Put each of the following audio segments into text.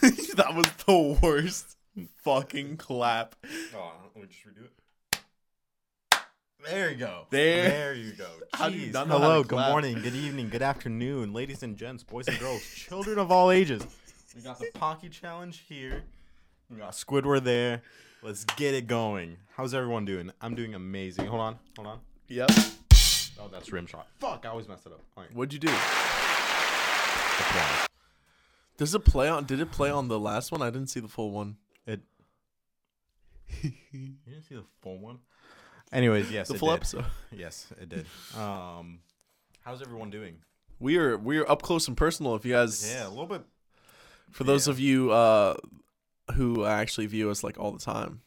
that was the worst fucking clap. Oh, let me just redo it. There you go. There. There you go. How you Jeez. not know how Hello, good clap? morning, good evening, good afternoon, ladies and gents, boys and girls, children of all ages. We got the Pocky Challenge here. We got Squidward there. Let's get it going. How's everyone doing? I'm doing amazing. Hold on, hold on. Yep. Oh, that's rim shot. Fuck, I always mess it up. All right. What'd you do? Applause. Does it play on? Did it play on the last one? I didn't see the full one. It. You didn't see the full one. Anyways, yes, the full did. episode. Yes, it did. Um, how's everyone doing? We are we are up close and personal. If you guys, Yeah, a little bit. for those yeah. of you uh, who actually view us like all the time.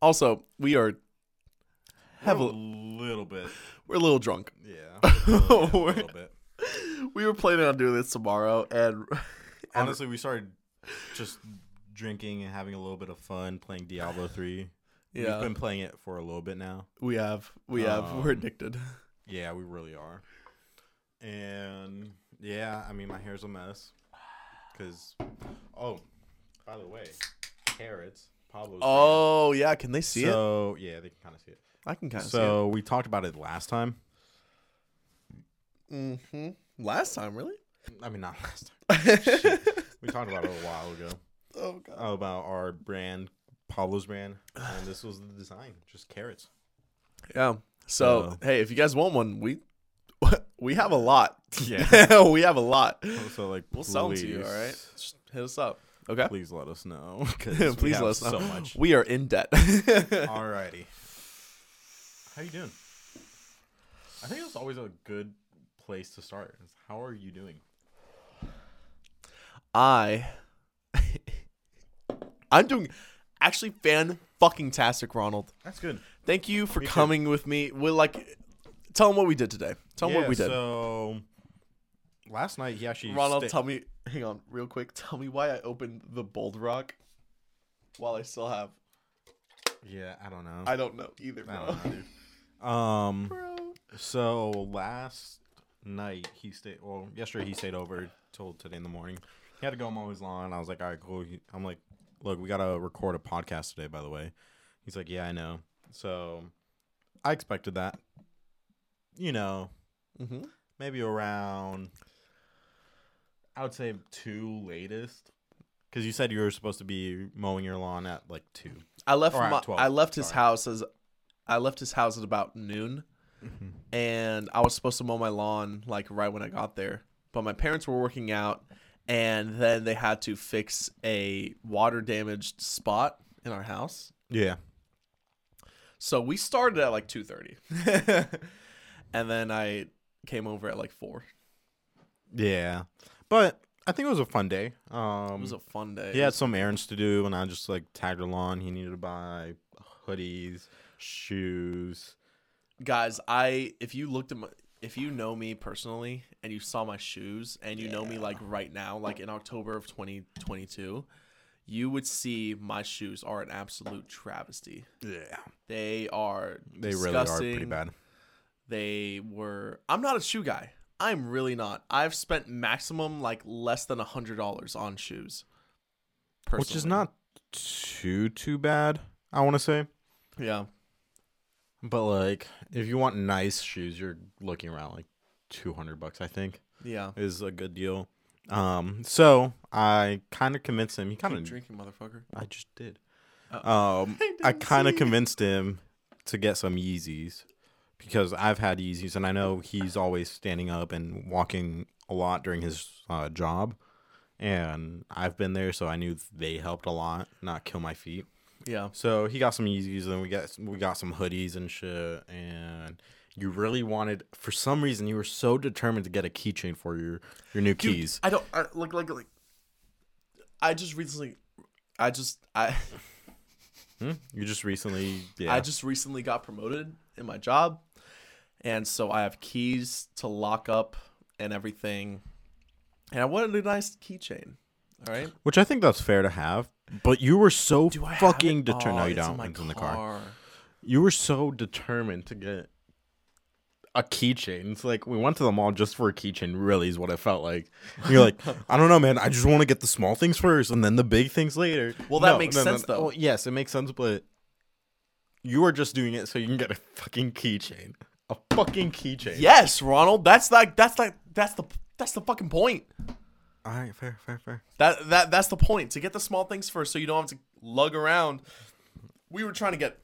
Also, we are have a a, little bit. we're a little drunk. Yeah, a little, a little bit. We were planning on doing this tomorrow, and Honestly, we started just drinking and having a little bit of fun playing Diablo three. yeah, We've been playing it for a little bit now. we have we have we're Um, addicted. Yeah, we really are. And yeah, I mean, my hair's a mess. Cause, oh, by the way, carrots. Pablo's. Oh yeah, can they see it? so yeah, they can kind of see it. I can kind of see it. So we talked about it last time. it. hmm Last time, really? I mean, not last time. We talked about it a while ago oh god. about our brand, Pablo's brand, and this was the design, just carrots. Yeah. So So- hey, if you guys want one, we we have a lot. Yeah. we have a lot. So like, We'll sell them to you. All right. please- Just hit us up. Okay. Please let us know. 'cause we Please have let us know. So much. We are in debt. Alrighty. How you doing? I think it's always a good place to start. is How are you doing? I I'm doing actually fan fucking tastic, Ronald. That's good. Thank you for Me too. coming with me. We like tell them what we did today. Tell them yeah, what we did. So last night he actually Ronald, sta- tell me. Hang on, real quick. Tell me why I opened the bold rock while I still have. Yeah, I don't know. I don't know either, bro. don't know. Um. bro. So last night he stayed. Well, yesterday he stayed over till today in the morning. He had to go mow his lawn. I was like, all right, cool. He- I'm like, look, we gotta record a podcast today. By the way, he's like, yeah, I know. So I expected that. You know, Mm-hmm. maybe around. I would say two latest, because you said you were supposed to be mowing your lawn at like two. I left my, 12, I left his house as I left his house at about noon, and I was supposed to mow my lawn like right when I got there. But my parents were working out, and then they had to fix a water damaged spot in our house. Yeah. So we started at like two thirty, and then I came over at like four. Yeah. But I think it was a fun day. Um, It was a fun day. He had some errands to do, and I just like tagged along. He needed to buy hoodies, shoes. guys i if you looked at my if you know me personally and you saw my shoes and you know me like right now like in october of 2022 you would see my shoes are an absolute travesty. Yeah, they are they really are pretty bad. they were i'm not a shoe guy. I'm really not. I've spent maximum like less than a hundred dollars on shoes. Which is not too too bad. I want to say, yeah but like if you want nice shoes, you're looking around like two hundred bucks. I think yeah is a good deal. Um, so I kind of convinced him. He kind of drinking motherfucker I just did. Uh, Um, I didn't kind of convinced him to get some Yeezys because I've had Yeezys and I know he's always standing up and walking a lot during his uh, job, and I've been there, so I knew they helped a lot, not kill my feet. Yeah So he got some Yeezys and we got we got some hoodies and shit, and. You really wanted, for some reason, you were so determined to get a keychain for your your new Dude, keys. I don't I, like like like. I just recently, I just I Hmm? You just recently, yeah. I just recently got promoted in my job, and so I have keys to lock up and everything, and I wanted a nice keychain. All right, Which I think that's fair to have. But you were so do fucking determined. Oh, no, you it's don't. In it's in my the car. car. You were so determined to get a keychain. It's like we went to the mall just for a keychain. Really, is what it felt like. You're like, I don't know, man. I just want to get the small things first, and then the big things later. Well, that makes sense, though. Well, yes, it makes sense, but you are just doing it so you can get a fucking keychain. A fucking keychain. Yes, Ronald. That's like that's like that's the that's the fucking point. All right, fair, fair, fair. That that that's the point to get the small things first, so you don't have to lug around. We were trying to get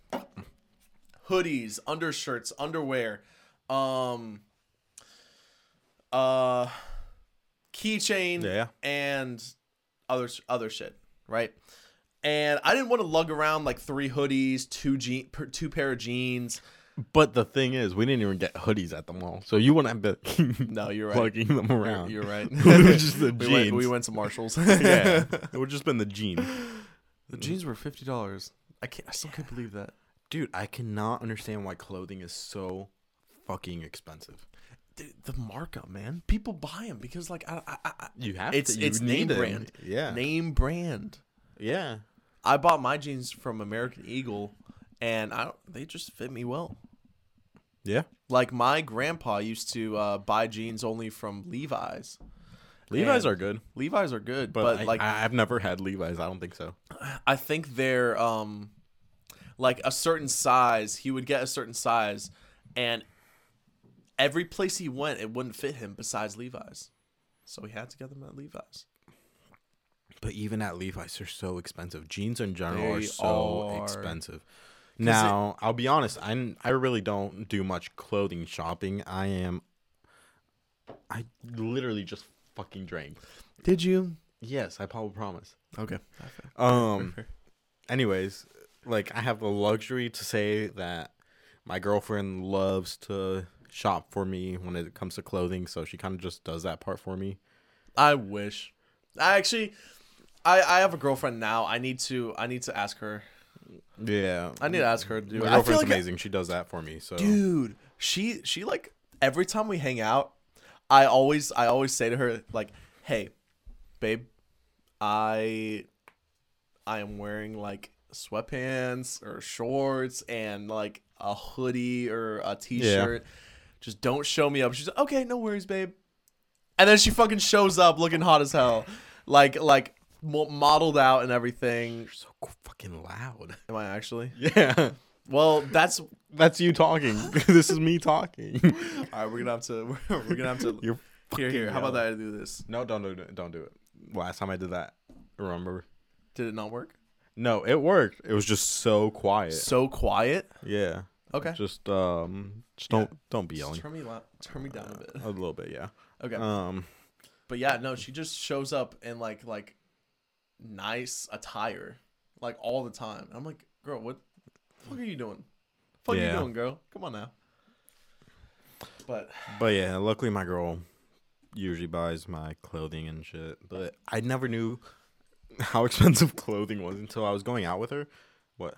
hoodies, undershirts, underwear, um, uh, keychain, Yeah. and other other shit, right? And I didn't want to lug around like three hoodies, two je- two pair of jeans. But the thing is, we didn't even get hoodies at the mall, so you wouldn't have been No, you're right. plugging them around. you're right. It would've just the we, went, jeans. we went to Marshalls. yeah, it would just been the jean. the jeans were fifty dollars. I can't. I still can't believe that. Dude, I cannot understand why clothing is so fucking expensive. Dude, the markup, man. People buy them because, like, I, I, I You have it's to. You it's name them. brand. Yeah, Name brand. yeah. I bought my jeans from American Eagle, and I they just fit me well. Yeah. Like my grandpa used to uh, buy jeans only from Levi's. Levi's And are good, Levi's are good, but, but, I, like I, I've never had Levi's. I don't think so. I think they're um like a certain size. He would get a certain size, and every place he went, it wouldn't fit him besides Levi's. So he had to get them at Levi's. But even at Levi's, they're so expensive. Jeans in general are so are. expensive. Now, I'll be honest. I I really don't do much clothing shopping. I am. I literally just fucking drank. Did you? Yes, I probably promise. Okay. Um. Anyways, like I have the luxury to say that my girlfriend loves to shop for me when it comes to clothing, so she kind of just does that part for me. I wish. I actually, I I have a girlfriend now. I need to I need to ask her. Yeah, I need to ask her to do my it. I feel girlfriend's like amazing. she does that for me. So dude she she like every time we hang out i always i always say to her like hey babe i i am wearing like sweatpants or shorts and like a hoodie or a t-shirt just don't show me up she's like okay no worries babe and then she fucking shows up looking hot as hell like like modeled out and everything You're so fucking loud. am i actually Yeah, well that's that's you talking. this is me talking. all right we're gonna have to we're gonna have to You're Here, here. How about that I do this? No, don't do it. Don't do it. Last time I did that, remember? Did it not work? No, it worked. It was just so quiet. So quiet. yeah. Okay. Just um, just don't don't be Just yelling. turn me loud. Turn me down a bit. A little bit, yeah. Okay. Um, but yeah, no, she just shows up in like like nice attire, like all the time. I'm like, girl, what the fuck are you doing? What are Yeah. you doing, girl? Come on now. But but yeah, luckily my girl usually buys my clothing and shit. But I never knew how expensive clothing was until I was going out with her. What?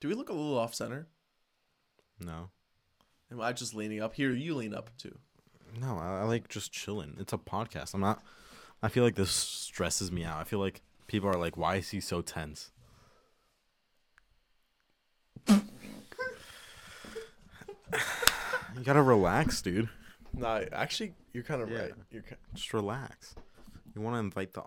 do we look a little off center? No, Am I just leaning up? Here, you lean up too. no. I, I like just chilling. It's a podcast. I'm not. I feel like this stresses me out. I feel like people are like, "Why is he so tense?" you gotta relax, dude. No, actually, you're kind of Yeah. right. You're ki- Just relax. You want to invite the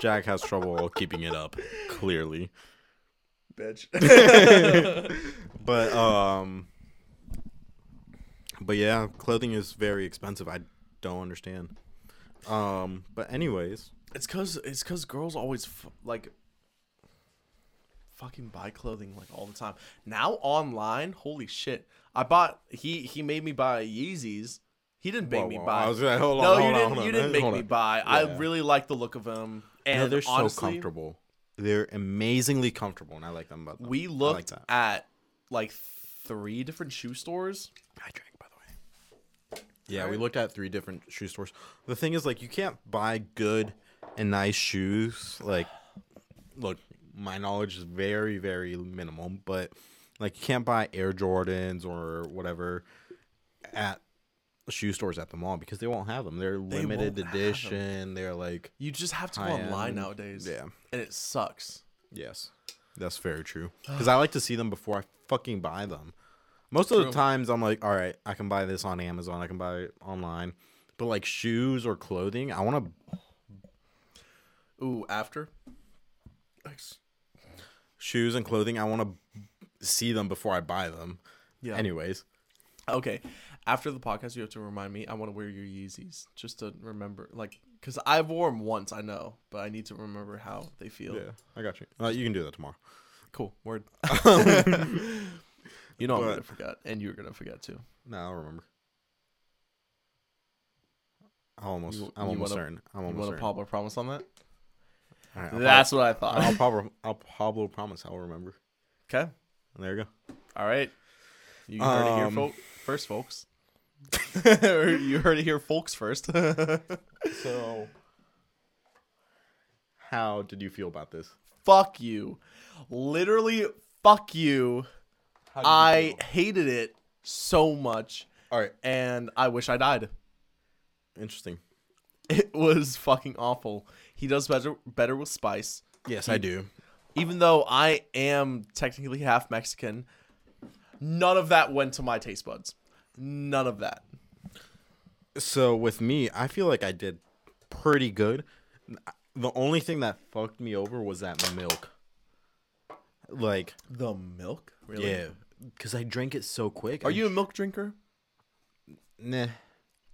Jack has trouble keeping it up, clearly. bitch. But um But yeah, clothing is very expensive. I don't understand. Um but anyways, It's cause it's cause girls always f- like fucking buy clothing like all the time. Now online, holy shit! I bought he he made me buy Yeezys. He didn't make Whoa, me whoa, buy. I was like, hold on, no, hold you on, didn't. hold you didn't make hold me on. buy. I really like the look of them, and no, they're honestly, so comfortable. They're amazingly comfortable and I like them about them. we I like looked at like three different shoe stores. I drank, by the way. Yeah, we looked at three different shoe stores. The thing is, like, you can't buy good and nice shoes. Like, look, my knowledge is very, very minimal, but like, you can't buy Air Jordans or whatever at shoe stores at the mall because they won't have them. They're limited have 'em. edition. They're like, You just have to go online end. nowadays. yeah, and it sucks. yes. That's very true. Because I like to see them before I fucking buy them. Most of True. the times, I'm like, all right, I can buy this on Amazon. I can buy it online. But like shoes or clothing, I want to Ooh, after. Nice. shoes and clothing. I want to see them before I buy them. Yeah. Anyways, Okay. After the podcast, you have to remind me. I want to wear your Yeezys just to remember, like, because I've worn them once. I know, but I need to remember how they feel. yeah, I got you. Uh, you can do that tomorrow. Cool. Word. you know I'm gonna forget, and you're gonna forget too. No, I'll remember. I'm almost. You- I'm you almost wanna- certain. I'm You almost want certain. Pablo promise on that? Right, That's what I thought. I'll Pablo. I'll Pablo promise. I'll remember. Okay. There you go. All right. You heard it here Um, fol- first, folks. you heard it here, folks. First. So, how did you feel about this? fuck you. Literally, fuck you. How did you I feel? hated it so much, All right. and I wish I died. Interesting. It was fucking awful. He does better better with spice. Yes, I do. Even though I am technically half Mexican, none of that went to my taste buds. None of that. So with me, I feel like I did pretty good. The only thing that fucked me over was that milk. Like, The milk? Really? yeah, because I drank it so quick. Are I you a milk drinker? Nah.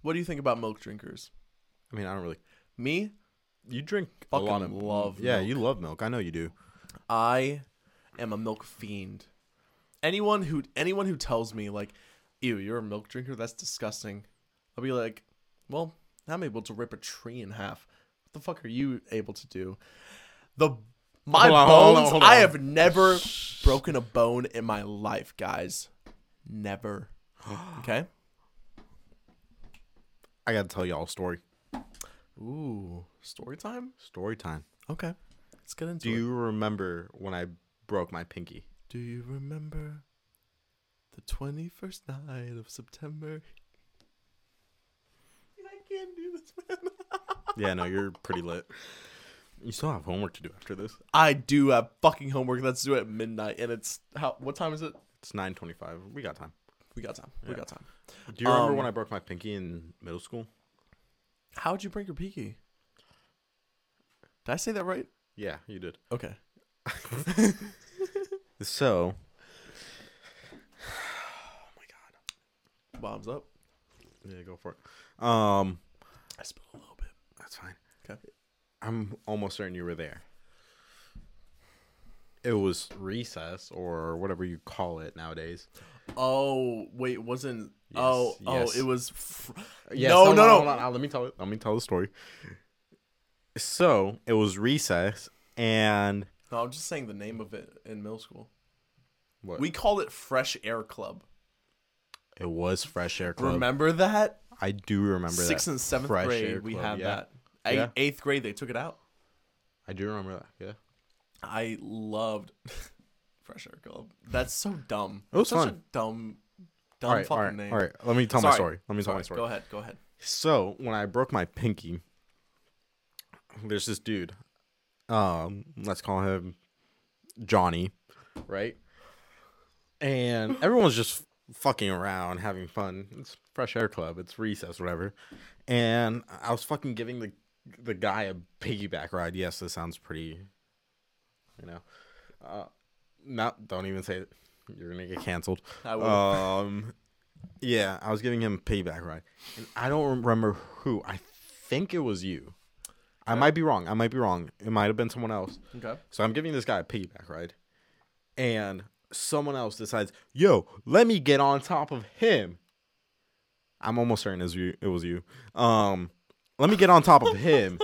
What do you think about milk drinkers? I mean, I don't really. Me, You drink Fucking a lot of love Yeah, milk. you love milk. I know you do. I am a milk fiend. Anyone who anyone who tells me like, "Ew, you're a milk drinker," that's disgusting. I'll be like, "Well, I'm able to rip a tree in half. What the fuck are you able to do?" The my Hold on, hold on, bones. hold I have never broken a bone in my life, guys. Never. Okay. I gotta tell y'all a story. Ooh, story time. Story time. Okay, let's get into Do it. you remember when I broke my pinky? Do you remember the 21st night of September? I can't do this, man. Yeah, no, you're pretty lit. You still have homework to do after this. I do have fucking homework that's due at midnight, and it's how? What time is it? It's 9:25. We got time. We got time. We got time. Do you remember Um, when I broke my pinky in middle school? How'd you break your pinky? Did I say that right? Yeah, you did. Okay. So, oh my god. Bombs up. Yeah, go for it. Um, I spilled a little bit. that's fine. Okay. I'm almost certain you were there. It was recess or whatever you call it nowadays. Oh wait, wasn't. oh Yes, oh, it was. Fr- Yes, no, hold no, on, no. hold on. Uh, Let me tell it. Let me tell the story. So it was recess, and No, I'm just saying the name of it in middle school. what? We called it Fresh Air Club. it was fresh air club. Remember that? I do remember Sixth that. and seventh Fresh grade, we had yeah. that. Eight, Yeah. Eighth grade, they took it out. I do remember that. Yeah, I loved Fresh Air Club. That's so dumb. It was Such fun. a dumb, dumb all right, fucking all right, name. all right. Let me tell Sorry. my story. Let me tell Sorry, my story. Go ahead. Go ahead. So when I broke my pinky, there's this dude. Um, let's call him Johnny, right? And everyone's just fucking around, having fun. It's fresh air club. It's recess, whatever. And I was fucking giving the the guy a piggyback ride. Yes, this sounds pretty, you know. Uh, not don't even say it. You're gonna get canceled. I will. Um, yeah, I was giving him a payback ride, and I don't remember who. I think it was you. I might be wrong. I might be wrong. It might have been someone else. okay. So I'm giving this guy a piggyback ride, and someone else decides, "Yo, let me get on top of him." I'm almost certain it was you. It was you. Um, let me get on top of him.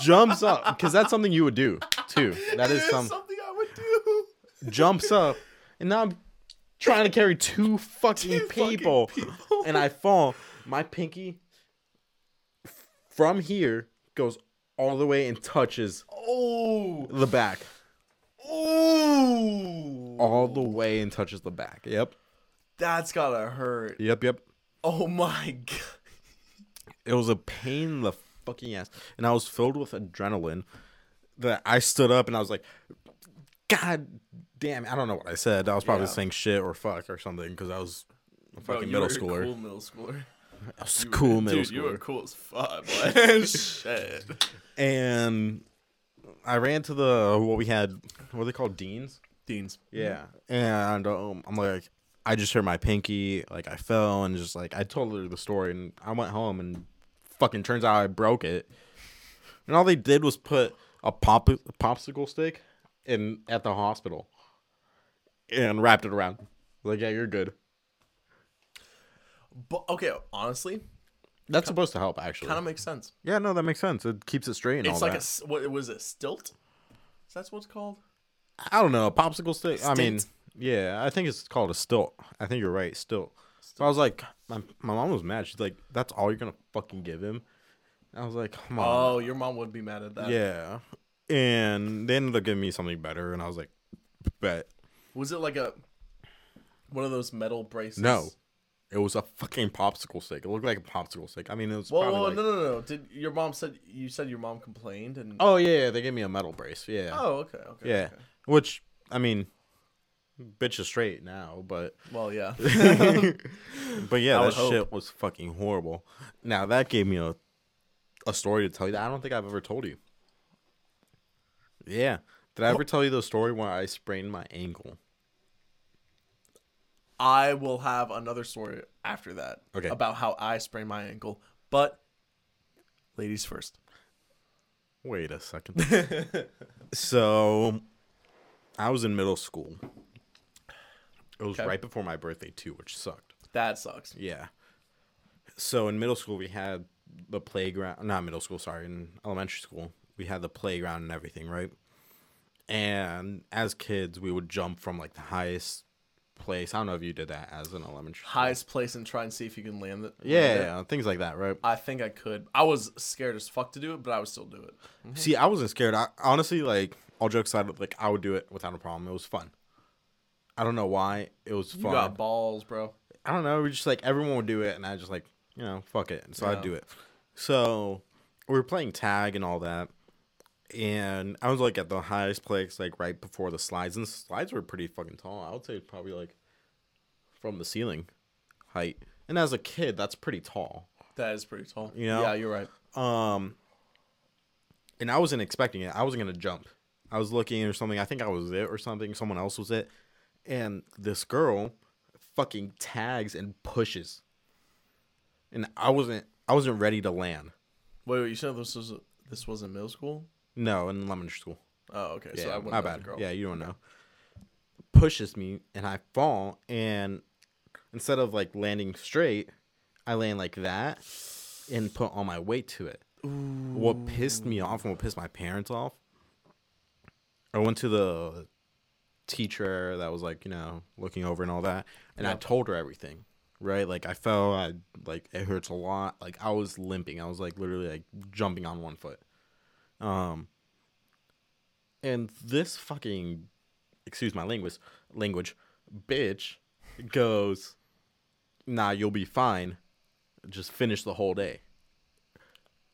jumps up because that's something you would do too. That is some something I would do. jumps up, and now I'm trying to carry two fucking Two fucking people, people. and I fall. My pinky from here goes all the way and touches Oh. the back, Oh. all the way and touches the back. Yep, That's gotta hurt. yep, yep. Oh my god. It was a pain in the fucking ass, and I was filled with adrenaline. That I stood up and I was like, God damn, I don't know what I said. I was probably Yeah. saying shit or fuck or something because I was a Bro, fucking you middle were schooler. Cool middle schooler. I was a You were- cool middle schooler. dude, You were cool as fuck. Boy. Shit. And I ran to the what we had. What are they called? Deans. Deans. Yeah. And um, I'm like, I just hurt my pinky. Like I fell and just like I told her the story and I went home and fucking turns out I broke it. And all they did was put a pop a popsicle stick in at the hospital and wrapped it around. Like yeah, you're good. But okay, honestly, That's supposed to help actually. kind of makes sense. yeah, no, that makes sense. It keeps it straight and It's like a that. s- what was it? Stilt? Is that what it's called? I don't know, a popsicle stick. I mean, yeah, I think it's called a stilt. I think you're right, stilt. So I was like, my, my mom was mad. She's like, "That's all you're gonna fucking give him?" I was like, "Come on." Oh, your mom would be mad at that. yeah. And they ended up giving me something better, and I was like, "Bet." Was it like a one of those metal braces? No, it was a fucking popsicle stick. It looked like a popsicle stick. I mean, it was Whoa, probably whoa, like, no, no, no. Did your mom said you said your mom complained and? oh yeah, yeah, they gave me a metal brace. Yeah, Oh, okay, okay. yeah. okay. Which I mean, bitch is straight now, but Well, yeah. but yeah, I that hope. shit was fucking horrible. Now that gave me a a story to tell you that I don't think I've ever told you. Yeah. Did I ever tell you the story where I sprained my ankle? I will have another story after that. Okay. About how I sprained my ankle, but ladies first. Wait a second. so I was in middle school. It was Okay. right before my birthday too, which sucked. That sucks. Yeah. So in middle school we had the playground not middle school, sorry, in elementary school. We had the playground and everything, right? And as kids we would jump from like the highest place. I don't know if you did that as an elementary school. Highest place and try and see if you can land it. Yeah, yeah, things like that, right? I think I could. I was scared as fuck to do it, but I would still do it. See, I wasn't scared. I honestly like all jokes aside, like I would do it without a problem. It was fun. I don't know why. It was You fun. got balls, bro. I don't know. We just like everyone would do it, and I just like you know fuck it, and so I'd do it. So we were playing tag and all that, and I was like at the highest place, like right before the slides, and the slides were pretty fucking tall. I would say probably like from the ceiling height, and as a kid, that's pretty tall. That is pretty tall. You know? Yeah, you're right. Um, and I wasn't expecting it. I wasn't gonna jump. I was looking or something. I think I was it or something. Someone else was it, and this girl fucking tags and pushes, and I wasn't. I wasn't ready to land. Wait, wait. You said this was this was in middle school? No, in elementary school. Oh, okay. Yeah, so I my bad. girl. Yeah, you don't know. Pushes me and I fall, and instead of like landing straight, I land like that and put all my weight to it. What pissed me off and what pissed my parents off, I went to the teacher that was like, you know, looking over and all that, and I told her everything. Right, like I fell, I like it hurts a lot. Like I was limping, I was like literally like jumping on one foot. Um, and this fucking, excuse my language, language, bitch, goes, nah, you'll be fine. Just finish the whole day.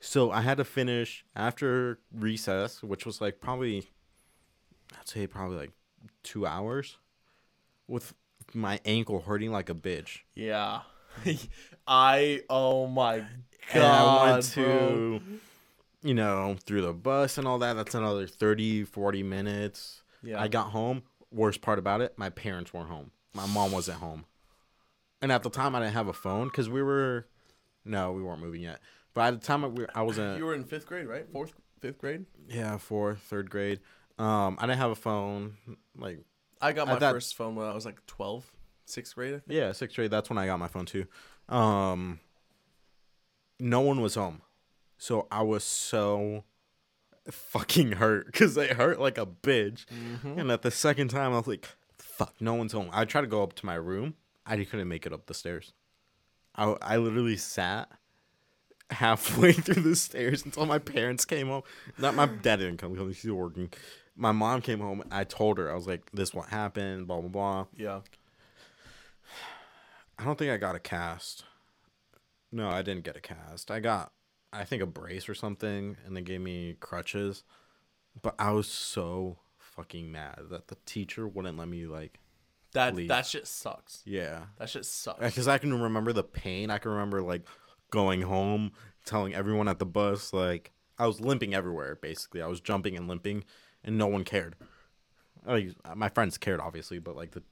So I had to finish after recess, which was like probably, I'd say probably like two hours, with my ankle hurting like a bitch. Yeah. I oh my god. And I went bro. to, you know, through the bus and all that. That's another 30, 40 minutes. Yeah. I got home. Worst part about it, my parents weren't home. My mom wasn't home. And at the time, I didn't have a phone because we were, no, we weren't moving yet. But at the time, I, we, I wasn't, You were in fifth grade, right? Fourth, fifth grade. yeah, fourth, third grade. Um, I didn't have a phone. Like, I got I my thought- first phone when I was like 12, sixth grade. Yeah, sixth grade. That's when I got my phone too. Um, no one was home, so I was so fucking hurt because they hurt like a bitch. Mm-hmm. And at the second time, I was like, "Fuck, no one's home." I tried to go up to my room. I couldn't make it up the stairs. I I literally sat halfway through the stairs until my parents came home. Not my dad didn't come because he's working. My mom came home. I told her I was like, "This what happened." Blah blah blah. Yeah. I don't think I got a cast. No, I didn't get a cast. I got, I think, a brace or something, and they gave me crutches. But I was so fucking mad that the teacher wouldn't let me like. That Leave. that shit sucks. Yeah, That shit sucks. because I can remember the pain. I can remember like going home, telling everyone at the bus like I was limping everywhere. Basically, I was jumping and limping, and no one cared. Like my friends cared, obviously, but like the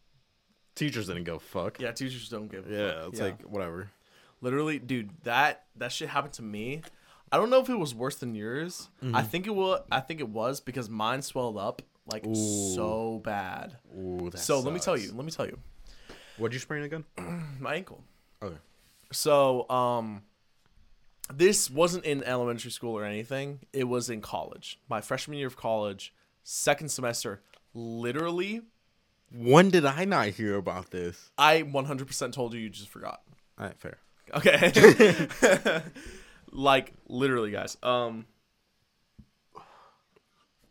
teachers didn't go fuck. Yeah, teachers don't give. A Yeah, fuck. it's like whatever. literally, dude. That that shit happened to me. I don't know if it was worse than yours. I think it was. I think it was because mine swelled up like Ooh. so bad. Ooh, so let me tell you. Let me tell you. What'd you sprain again? My ankle. Okay. So, um, this wasn't in elementary school or anything. It was in college. My freshman year of college, second semester. Literally, When did I not hear about this? I 100% told you. You just forgot. All right, fair. Okay. like literally, guys. Um,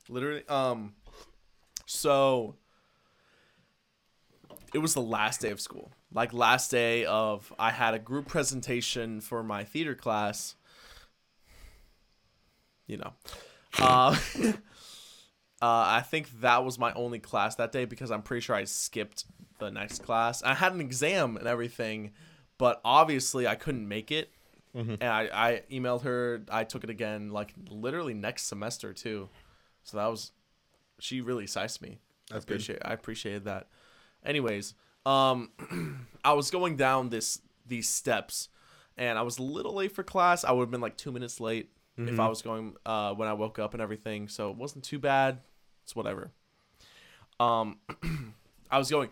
literally. Um, so it was the last day of school. Like last day of, I had a group presentation for my theater class. You know, uh, uh, I think that was my only class that day because I'm pretty sure I skipped the next class. I had an exam and everything, but obviously I couldn't make it. And I, I emailed her. I took it again, like literally next semester too. So that was, she really sized me. That's I good. appreciate. I appreciated that. Anyways, um, I was going down this these steps, and I was a little late for class. I would have been like two minutes late if I was going uh when I woke up and everything. So it wasn't too bad. It's whatever. Um, I was going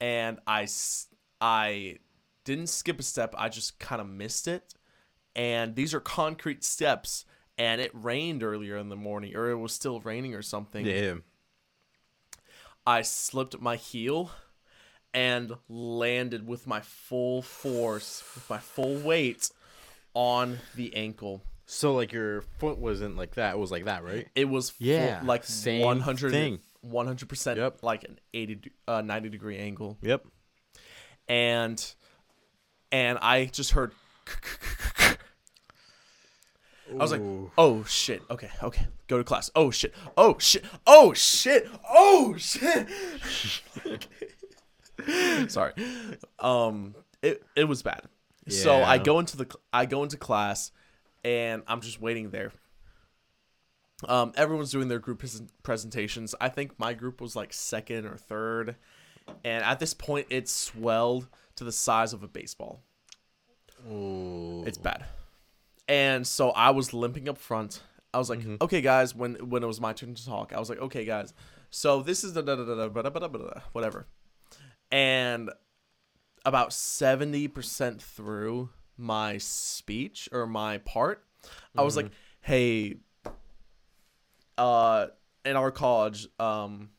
and I I didn't skip a step. I just kind of missed it. And these are concrete steps. And it rained earlier in the morning, or it was still raining or something. Yeah. I slipped my heel and landed with my full force, with my full weight on the ankle. So like your foot wasn't like that. It was like that, right? It was full, Yeah, like same 100, thing. 100% Yep. like an 80 de- uh, 90 degree angle. Yep. And and I just heard I was like, Ooh. "Oh shit. Okay, okay. Go to class. Oh shit. Oh shit. Oh shit. Oh shit." Sorry. Um it it was bad. So I Yeah. go into the cl- I go into class and I'm just waiting there. Um, everyone's doing their group presentations. I think my group was like second or third, and at this point, it swelled to the size of a baseball. Ooh. It's bad. And so I was limping up front. I was like, mm-hmm. okay, guys, when when it was my turn to talk, I was like, okay, guys, so this is the da da da da da da whatever. And about 70% through, my speech or my part, I was like, hey, uh, in our college, um,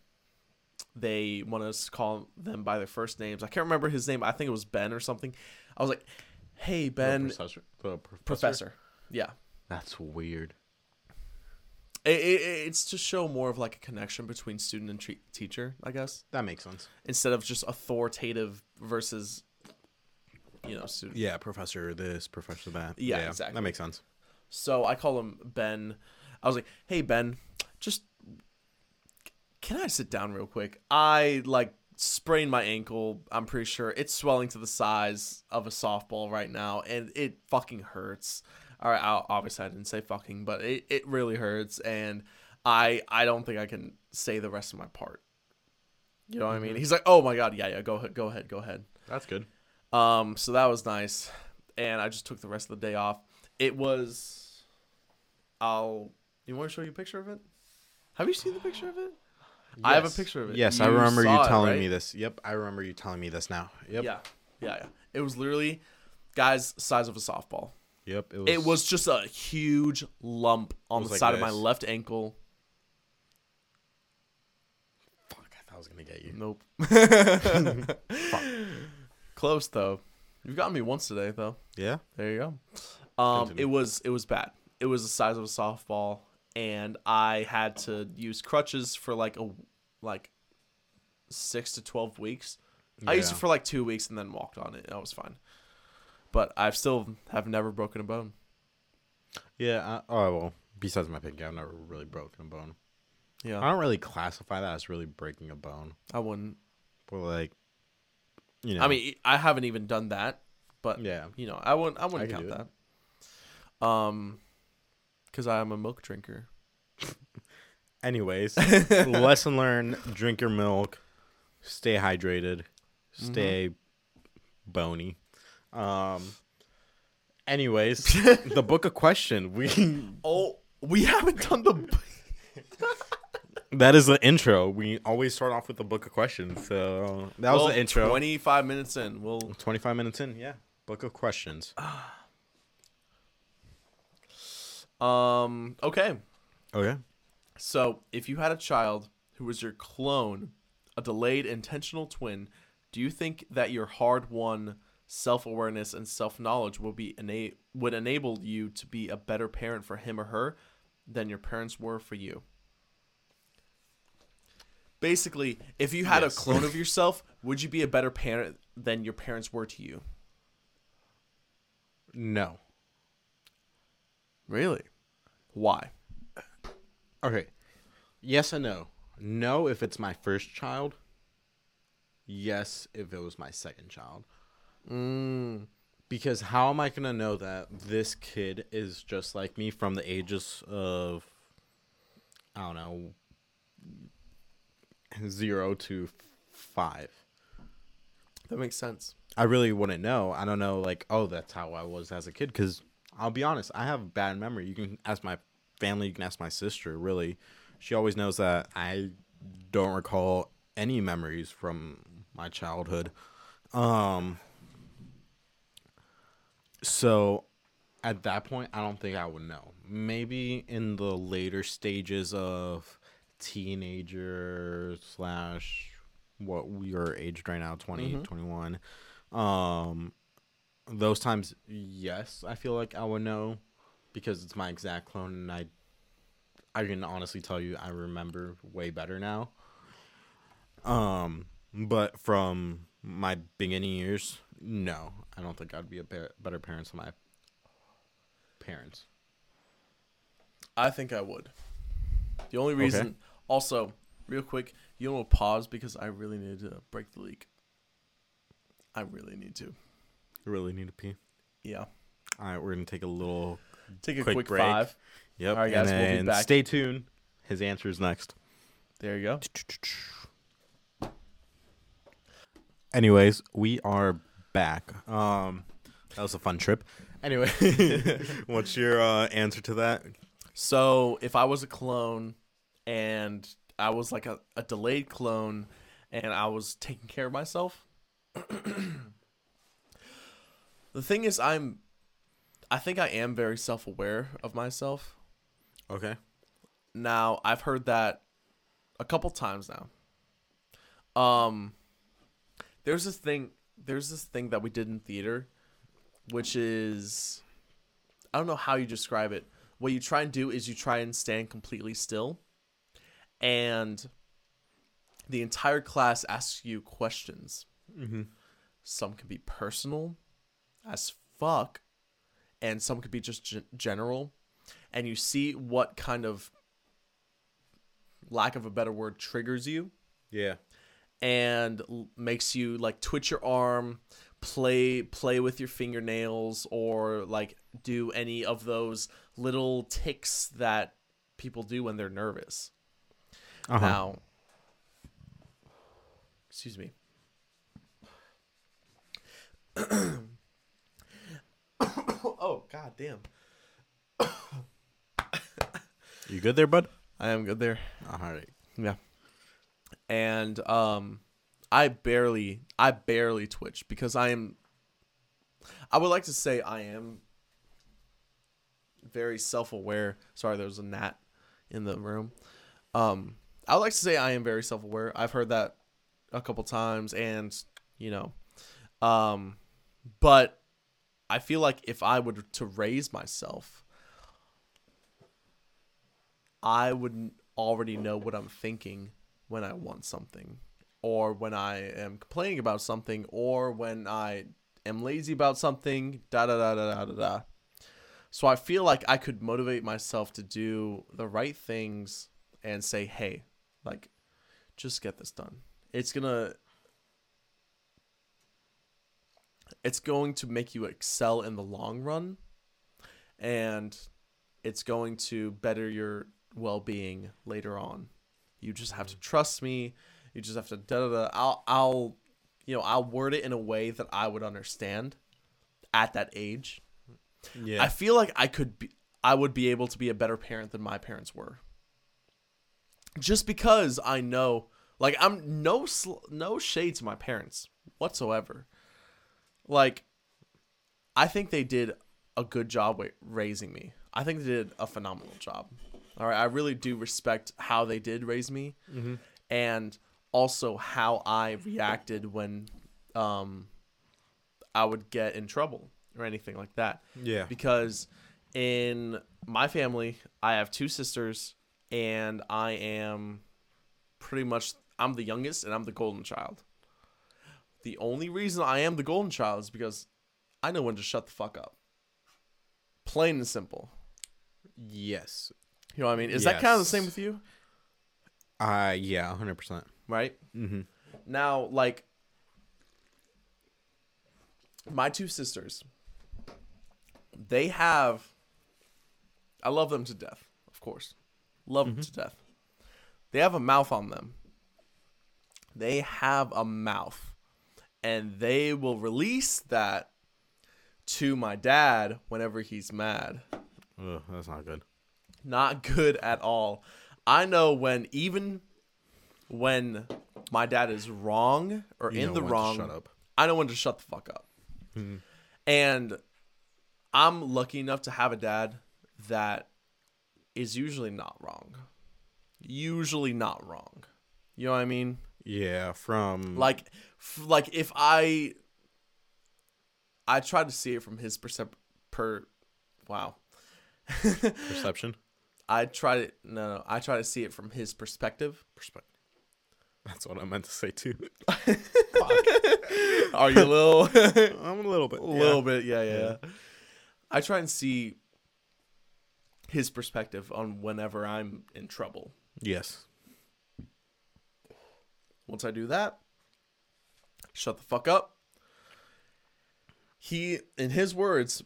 they want us to call them by their first names. I can't remember his name. I think it was Ben or something. I was like, hey, The Ben, professor. The professor. professor. Yeah. That's weird. It, it, it's to show more of like a connection between student and tre- teacher, I guess, That makes sense. instead of just authoritative versus, you know, student. Yeah, professor this, professor that. Yeah, exactly. That makes sense. So I call him Ben. I was like, "Hey Ben, just can I sit down real quick? I like sprained my ankle. I'm pretty sure it's swelling to the size of a softball right now, and it fucking hurts. All right, I, obviously I didn't say fucking, but it, it really hurts, and I I don't think I can say the rest of my part. You know what I mean? Mm-hmm. He's like, "Oh my god, yeah, yeah, go ahead, go ahead, go ahead." That's good. Um, so that was nice, and I just took the rest of the day off. It was, I'll. You want to show you a picture of it? Have you seen the picture of it? I have a picture of it. Yes, I remember you saw it, telling right? me this. Yep, I remember you telling me this now. Yep. Yeah, yeah, yeah. It was literally, guys, size of a softball. Yep. It was. It was just a huge lump on the like side of my left ankle. Fuck, I thought I was gonna get you. Nope. Close though. You've gotten me once today though. Yeah. There you go. Um, Continue. it was it was bad. It was the size of a softball, and I had to use crutches for like a like six to twelve weeks. I used it for like two weeks and then walked on it. I was fine. But I've still have never broken a bone. Yeah. I, oh well. Besides my pinky, I've never really broken a bone. Yeah, I don't really classify that as really breaking a bone. I wouldn't. But like, you know, I mean, I haven't even done that, but yeah. you know, I wouldn't. I wouldn't I count that. Um, because I am a milk drinker. Anyways, lesson learned: drink your milk, stay hydrated, stay bony. Um. Anyways, the book of question. We Oh, we haven't done the. That is the intro. We always start off with the book of questions. So that was the intro. Twenty-five minutes in, we'll. 25 minutes in, yeah. Book of questions. Um. Okay. Okay. So, if you had a child who was your clone, a delayed intentional twin, do you think that your hard-won self-awareness and self-knowledge will be ena- would enable you to be a better parent for him or her than your parents were for you? Basically, if you had Yes. a clone of yourself, would you be a better parent than your parents were to you? No. Really? Why? Okay. Yes and no. No, if it's my first child. Yes, if it was my second child. Mm. Because how am I going to know that this kid is just like me from the ages of, I don't know, zero to five? That makes sense. I really wouldn't know. I don't know, like, oh, that's how I was as a kid. Because I'll be honest, I have a bad memory. You can ask my family, you can ask my sister, really. She always knows that I don't recall any memories from my childhood. Um, so at that point, I don't think I would know. Maybe in the later stages of teenager slash what we are aged right now 20 Mhm. 21 um those times yes i feel like i would know because it's my exact clone and i i can honestly tell you i remember way better now um but from my beginning years no i don't think i'd be a better parent than my parents I think I would. The only reason, also, real quick, you want to pause because I really need to break the leak. I really need to. I really need to pee Yeah. all right we're gonna take a little Take a Quick quick, break. five. yep All right, guys, and we'll be back. stay tuned his answer is next There you go. Anyways, we are back. Um, that was a fun trip. Anyway, what's your uh, answer to that? So, if I was a clone and I was like a, a delayed clone and I was taking care of myself, the thing is, I'm, I think I am very self aware of myself. Okay. Now, I've heard that a couple times now. Um there's this thing there's this thing that we did in theater which is I don't know how you describe it. What you try and do is you try and stand completely still and the entire class asks you questions. Mm-hmm. Some can be personal as fuck, and some could be just g- general. And you see what kind of, lack of a better word, triggers you Yeah. and l- makes you like twitch your arm, play play with your fingernails, or like do any of those little ticks that people do when they're nervous. Uh-huh. Now, excuse me. oh god damn. you good there, bud? I am good there. All right. Yeah. And um I barely I barely twitch because I am I would like to say I am very self-aware. Sorry, there was a gnat in the room. Um I would like to say I am very self-aware. I've heard that a couple times and you know um but I feel like if I were to raise myself I would already know what I'm thinking when I want something, or when I am complaining about something, or when I am lazy about something. Da da da da da da da. So I feel like I could motivate myself to do the right things and say, "Hey, like just get this done." It's going to it's going to make you excel in the long run and it's going to better your well-being later on. You just have to mm. trust me. You just have to da da da. I'll I'll you know, I'll word it in a way that I would understand at that age. Yeah. I feel like I could be I would be able to be a better parent than my parents were. Just because I know like I'm no sl- no shade to my parents whatsoever. Like I think they did a good job raising me. I think they did a phenomenal job. All right, I really do respect how they did raise me and also how I reacted when um I would get in trouble or anything like that yeah. because in my family I have two sisters and I am pretty much I'm the youngest and I'm the golden child. The only reason I am the golden child is because I know when to shut the fuck up. Plain and simple. Yes. You know what I mean? Is that kind of the same with you? Uh yeah, hundred percent. Right? Mm-hmm. Now, like my two sisters, they have. I love them to death, of course. Love them mm-hmm. to death. They have a mouth on them. They have a mouth, and they will release that to my dad whenever he's mad Ugh, that's not good. not good at all. I know when even when my dad is wrong or You in the wrong, shut up. I know when to shut the fuck up. Mm-hmm. And I'm lucky enough to have a dad that is usually not wrong. Usually not wrong. You know what I mean? Yeah, from Like f- like if I I try to see it from his percep per wow. perception I try to no, no, I try to see it from his perspective. perspective. That's what I meant to say too. Are you a little I'm a little bit. a little bit, yeah, yeah, yeah. I try and see his perspective on whenever I'm in trouble. Yes. Once I do that, shut the fuck up. He in his words,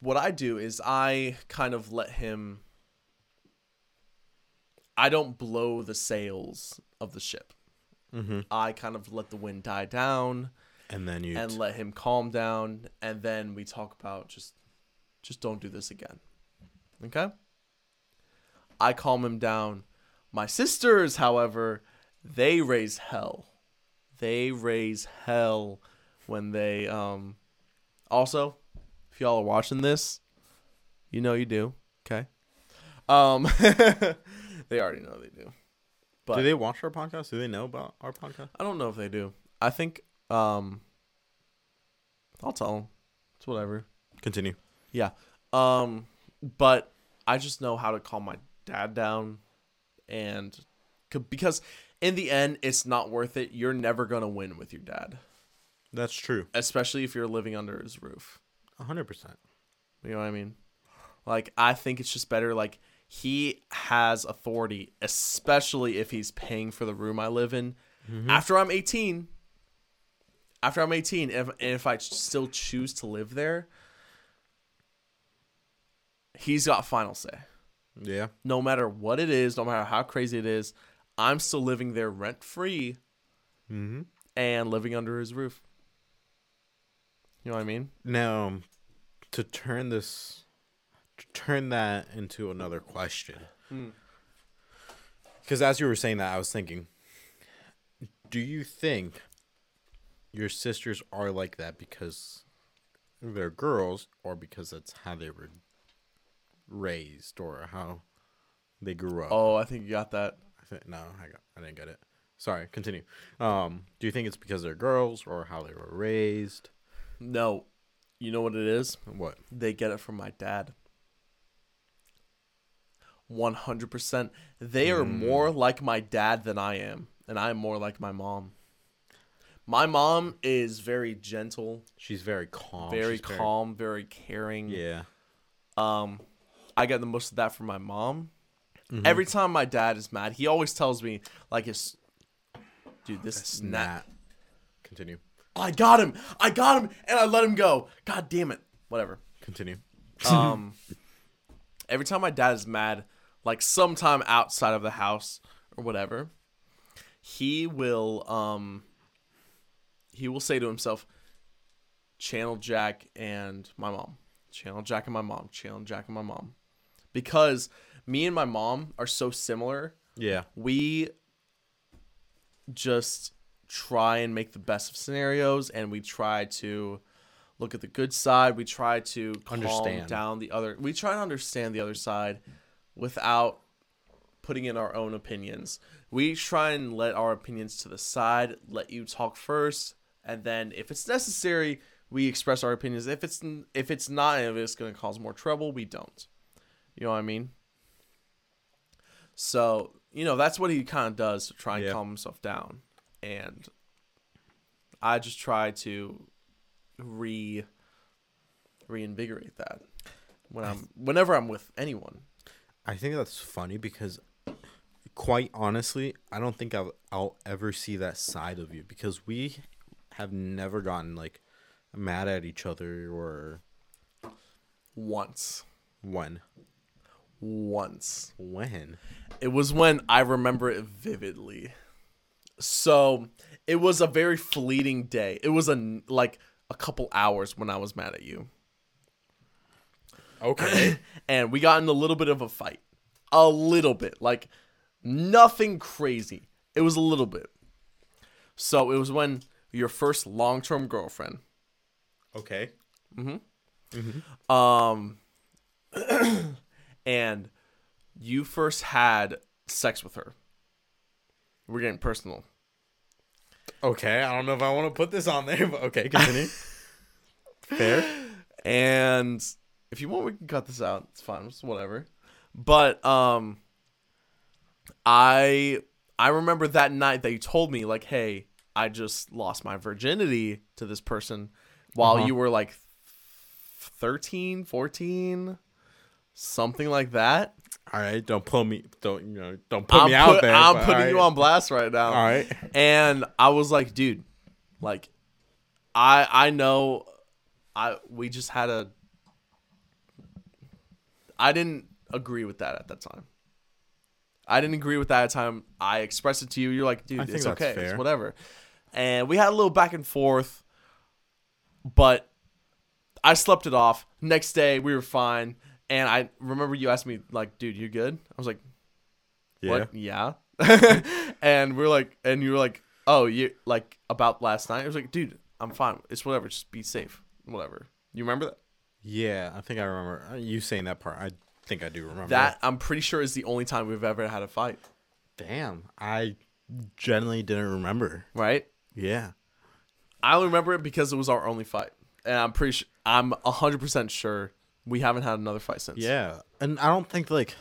what I do is I kind of let him I don't blow the sails of the ship. Mm-hmm. I kind of let the wind die down. And then you. and let him calm down and then we talk about just just don't do this again okay i calm him down my sisters however they raise hell they raise hell when they um also if y'all are watching this you know you do okay um they already know they do but do they watch our podcast? Do they know about our podcast? I don't know if they do. I think um I'll tell them. It's whatever. Continue. Yeah. Um but I just know how to calm my dad down and because in the end it's not worth it. You're never going to win with your dad, That's true. especially if you're living under his roof. hundred percent. You know what I mean? Like I think it's just better like he has authority, especially if he's paying for the room I live in. Mm-hmm. After I'm 18, after I'm 18, if and if I still choose to live there, he's got final say. Yeah. No matter what it is, no matter how crazy it is, I'm still living there rent free Mm-hmm. and living under his roof. You know what I mean? Now, to turn this, to turn that into another question, Hmm. because as you were saying that, I was thinking, do you think your sisters are like that because they're girls, or because that's how they were raised, or how they grew up? Oh, I think you got that. I think, no, I got, I didn't get it. Sorry, continue. Um, do you think it's because they're girls or how they were raised? No. You know what it is? What? They get it from my dad. 100%. They are more like my dad than I am, and I'm more like my mom. My mom is very gentle, She's very calm. very she's calm, very caring. Yeah. Um I get the most of that from my mom, Every time my dad is mad, he always tells me like his dude, this snap. Snap. Continue. I got him. I got him and I let him go. God damn it. Whatever. Continue. Um every time my dad is mad, like sometime outside of the house or whatever, he will um he will say to himself, channel Jack and my mom. Channel Jack and my mom. Channel Jack and my mom. Because me and my mom are so similar. Yeah. We just try and make the best of scenarios and we try to look at the good side. We try to calm Understand. down the other. We try to understand the other side without putting in our own opinions. We try and let our opinions to the side, let you talk first, and then if it's necessary, we express our opinions. If it's if it's not, if it's going to cause more trouble, we don't. You know what I mean? So you know that's what he kind of does to try and Yeah. calm himself down, and I just try to re reinvigorate that when I'm whenever I'm with anyone. I think that's funny because, quite honestly, I don't think I'll, I'll ever see that side of you because we have never gotten like mad at each other or Once, when. Once When? it was when I remember it vividly. So it was a very fleeting day. It was a like a couple hours when I was mad at you. Okay. and we got in a little bit of a fight. A little bit. Like nothing crazy. It was a little bit. So it was when your first long-term girlfriend okay. Mhm. Mm-hmm. Um and you first had sex with her. We're getting personal. Okay. I don't know if I want to put this on there, but okay, continue. Fair. And if you want, we can cut this out. It's fine. It's whatever. But um, I I remember that night that you told me like, hey, I just lost my virginity to this person while Uh-huh. you were like 13, 14, something like that. All right. Don't pull me. Don't you know? Don't put I'm, me out there. I'm putting all you on blast right now. All right. And I was like, dude, like I I know I we just had a I didn't agree with that at that time. I didn't agree with that at the time. I expressed it to you. You're like, dude, it's okay. fair. It's whatever. And we had a little back and forth, but I slept it off. Next day we were fine. And I remember you asked me, like, dude, you good? I was like, Yeah. what? Yeah. and we're like, and you were like, oh, you like about last night? I was like, dude, I'm fine. It's whatever. Just be safe. Whatever. You remember that? Yeah. I think I remember uh, you saying that part. I think I do remember That I'm pretty sure is the only time we've ever had a fight. Damn. I generally didn't remember. Right? Yeah. I only remember it because it was our only fight, and I'm pretty sure. I'm hundred percent sure we haven't had another fight since. Yeah. And I don't think like.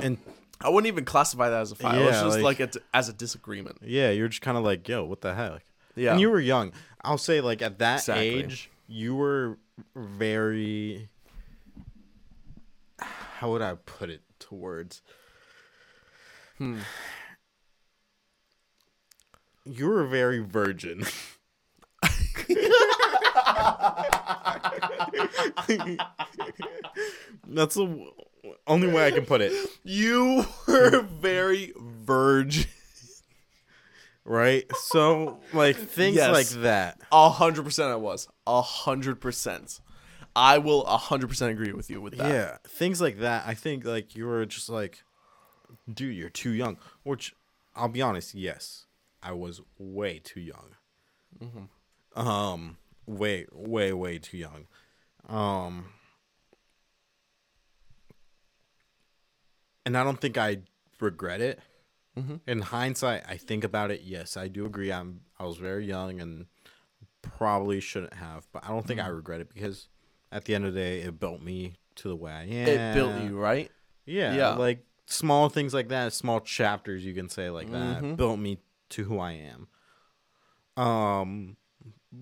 And I wouldn't even classify that as a fight. it was Yeah, just like- like, a, as a disagreement. yeah, you're just kind of like, yo, what the heck? Yeah. And you were young. I'll say, like, at that Exactly. age, you were very. How would I put it to words? Hmm. You were very virgin. That's the only way I can put it, you were very virgin. right? So, like, things Yes. like that. A hundred percent, I was a hundred percent. I will a hundred percent agree with you with that. Yeah, things like that. I think like you were just like, dude, you're too young. Which I'll be honest, yes, I was way too young. Mm-hmm. Um, way, way, way too young. Um, and I don't think I regret it. In hindsight, I think about it. Yes, I do agree. I'm I was very young and probably shouldn't have, but I don't think I regret it because at the end of the day, it built me to the way I am. It built you, right? Yeah, Yeah. like small things like that, small chapters you can say like that Mhm. built me to who I am. Um,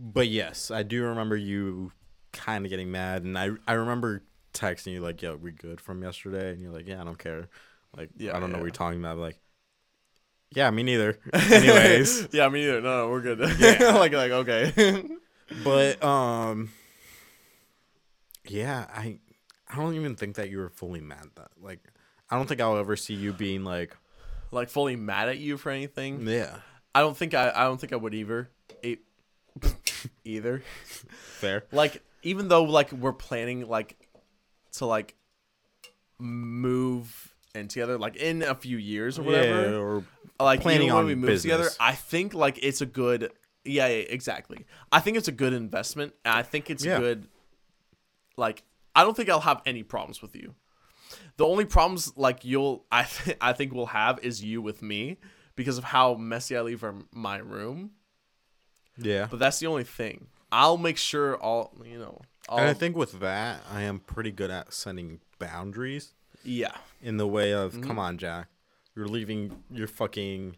but yes, I do remember you kind of getting mad, and I I remember texting you like, "Yo, we good from yesterday?" And you're like, "Yeah, I don't care." Like, Yeah, I don't know yeah. what you're talking about. Like, yeah, me neither. Anyways, yeah, me neither. No, no, we're good. Yeah. like, like, okay. but um, yeah, I I don't even think that you were fully mad that like I don't think I'll ever see you being like, like fully mad at you for anything. yeah, I don't think I. I don't think I would either. E- either. fair. Like, even though like we're planning like to like move in together, like in a few years or whatever. Yeah, or like planning on we move together business. i think like it's a good yeah, yeah exactly i think it's a good investment and i think it's Yeah. good like i don't think i'll have any problems with you the only problems like you'll i th- i think we'll have is you with me because of how messy i leave our, my room yeah. but that's the only thing i'll make sure all you know And I think with that, I am pretty good at setting boundaries yeah in the way of, Mm-hmm. come on, Jack, you're leaving your fucking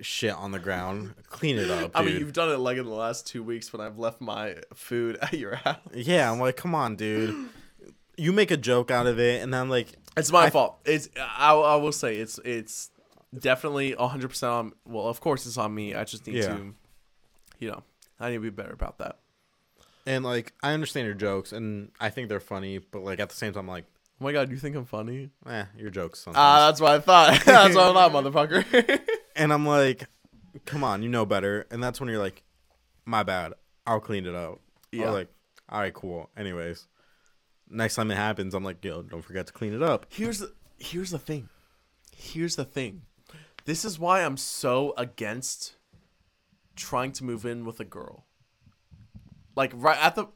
shit on the ground. Clean it up, dude. i mean you've done it like in the last two weeks when i've left my food at your house yeah, I'm like, come on, dude. You make a joke out of it, and I'm like, It's my I- fault. It's I, I will say it's it's definitely 100% on well, of course it's on me. I just need Yeah. to you know, I need to be better about that. and like, I understand your jokes, and I think they're funny, but like at the same time, I'm like, Oh my god, you think I'm funny? eh, your jokes. Ah, that's what I thought. that's what I thought, motherfucker. and I'm like, come on, you know better. And that's when you're like, my bad, I'll clean it up. Yeah. Yeah. like, all right, cool. Anyways, next time it happens, I'm like, yo, don't forget to clean it up. here's the here's the thing. Here's the thing. This is why I'm so against trying to move in with a girl. Like right at the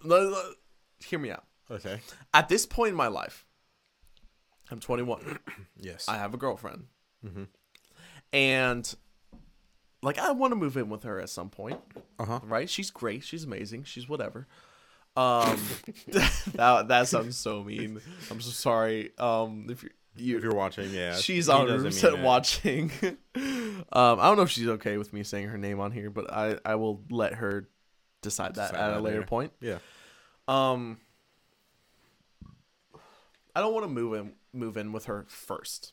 hear me out. Okay. At this point in my life, I'm 21. Yes. I have a girlfriend. Mhm. And like I want to move in with her at some point, Uh huh. right? She's great, she's amazing, she's whatever. Um that that sounds so mean. I'm so sorry. Um if you you If you're watching, yeah. she's on doesn't room mean set it. watching. um I don't know if she's okay with me saying her name on here, but I I will let her decide that Decide at a later later. point. Yeah. Um, I don't want to move in move in with her first.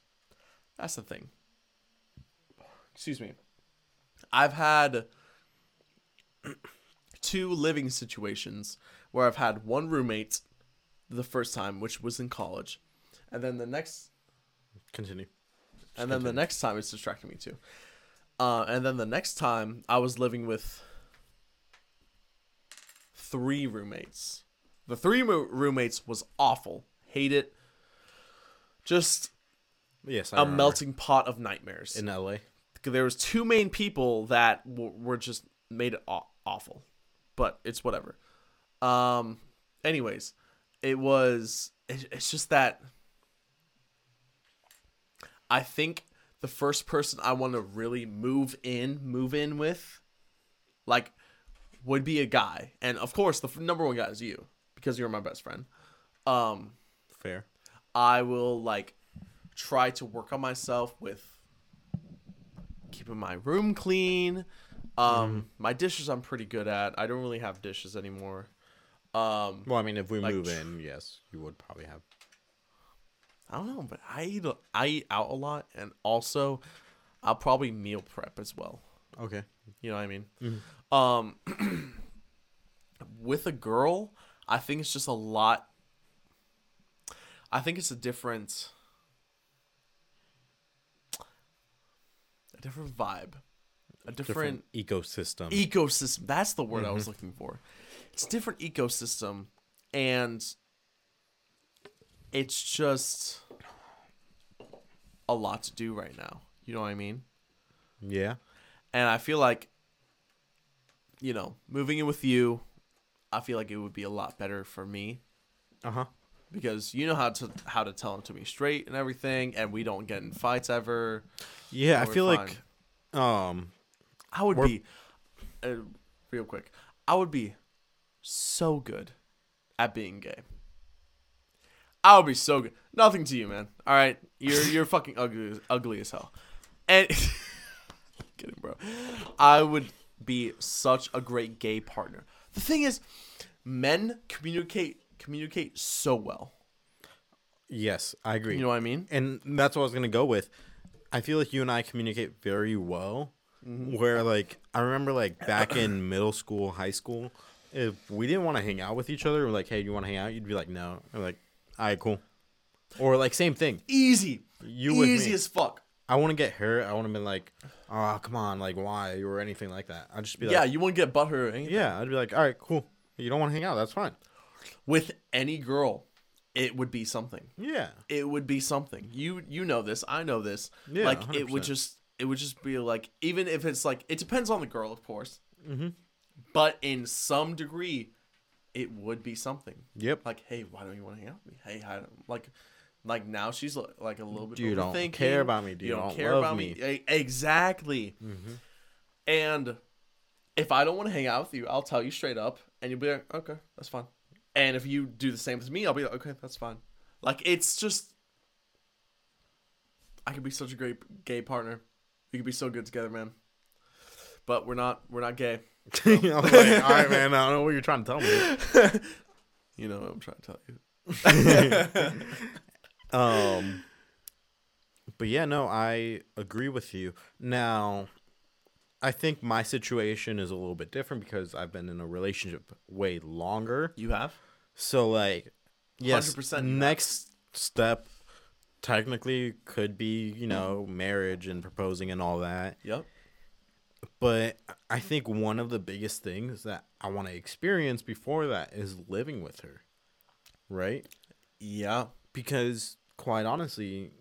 That's the thing. Excuse me. I've had two living situations where I've had one roommate the first time, which was in college, and then the next Continue. and then the next time it's distracting me too. Uh, and then the next time I was living with three roommates. The three mo- roommates was awful. Hate it. Just Yes. I a remember. melting pot of nightmares. in LA. there was two main people that w- were just made it aw- awful, but it's whatever. Um. Anyways, it was. It, it's just that. I think the first person I want to really move in, move in with, like, would be a guy, and of course the f- number one guy is you because you're my best friend. Um. Fair. I will like try to work on myself with keeping my room clean. Um, my dishes I'm pretty good at. I don't really have dishes anymore. Um, Well, I mean, if we Like, move in, yes, you would probably have. I don't know, but I eat a- I eat out a lot, and also I'll probably meal prep as well. Okay. You know what I mean? Mhm. Um, with a girl, I think it's just a lot. I think it's a different, a different vibe, a different, Different ecosystem. ecosystem. That's the word I was looking for. It's a different ecosystem, and it's just a lot to do right now. You know what I mean? yeah. And I feel like, you know, moving in with you, I feel like it would be a lot better for me Uh huh. because you know how to how to tell them to me straight and everything, and we don't get in fights ever. Yeah, I feel fine. like, um, I would be, uh, real quick, I would be so good at being gay. I would be so good. Nothing to you, man. All right, you're you're fucking ugly, ugly as hell. And kidding, bro. I would be such a great gay partner. The thing is, men communicate communicate so well. Yes, I agree. You know what I mean? and that's what I was gonna go with. I feel like you and I communicate very well. Mm-hmm. Where like I remember like back in middle school, high school, if we didn't want to hang out with each other, we're like, "Hey, you want to hang out?" You'd be like, "No." I'm like, "All right, cool." Or like same thing. Easy. You with Easy me. as fuck. I want to get hurt. I want to be like, "Oh, come on, like why?" or anything like that. I'd just be like, yeah, you won't get butthurt. or anything. yeah." I'd be like, "All right, cool. You don't want to hang out? That's fine." With any girl, it would be something. Yeah. It would be something. You you know this. I know this. Yeah, like it would just it would just be like even if it's like it depends on the girl, of course. Mhm. But in some degree, it would be something. Yep. Like, hey, why don't you want to hang out with me? Hey, I don't like. Like now she's like a little bit. You don't care about me. You don't love me. E- Exactly. Mm-hmm. And if I don't want to hang out with you, I'll tell you straight up, and you'll be like, okay, that's fine. And if you do the same to me, I'll be like, okay, that's fine. Like it's just, I could be such a great gay partner. We could be so good together, man. But we're not. We're not gay. I was like, "All right, man. I don't know what you're trying to tell me." You know what I'm trying to tell you. Um, but yeah, no, I agree with you. Now, I think my situation is a little bit different because I've been in a relationship way longer. You have? So, like, yes, 100% you have. next step technically could be, you know, marriage and proposing and all that. Yep. But I think one of the biggest things that I want to experience before that is living with her. Right? Yeah. because quite honestly,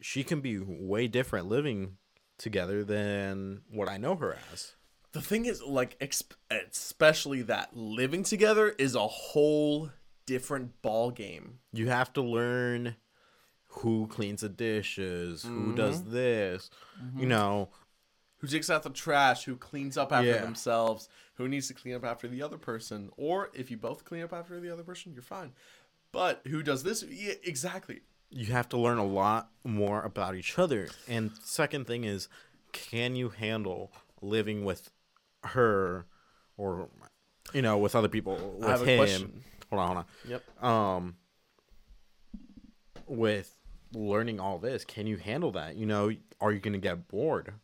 she can be way different living together than what I know her as. The thing is, like, exp- especially that living together is a whole different ball game. You have to learn who cleans the dishes, who does mm-hmm. this, you mm-hmm. know. Who takes out the trash? Who cleans up after Yeah. themselves? Who needs to clean up after the other person? Or if you both clean up after the other person, you're fine. But who does this? Yeah, exactly. You have to learn a lot more about each other. And second thing is, can you handle living with her or you know, with other people, with I have a him? question. Hold on, hold on. Yep. um with learning all this can you handle that you know are you going to get bored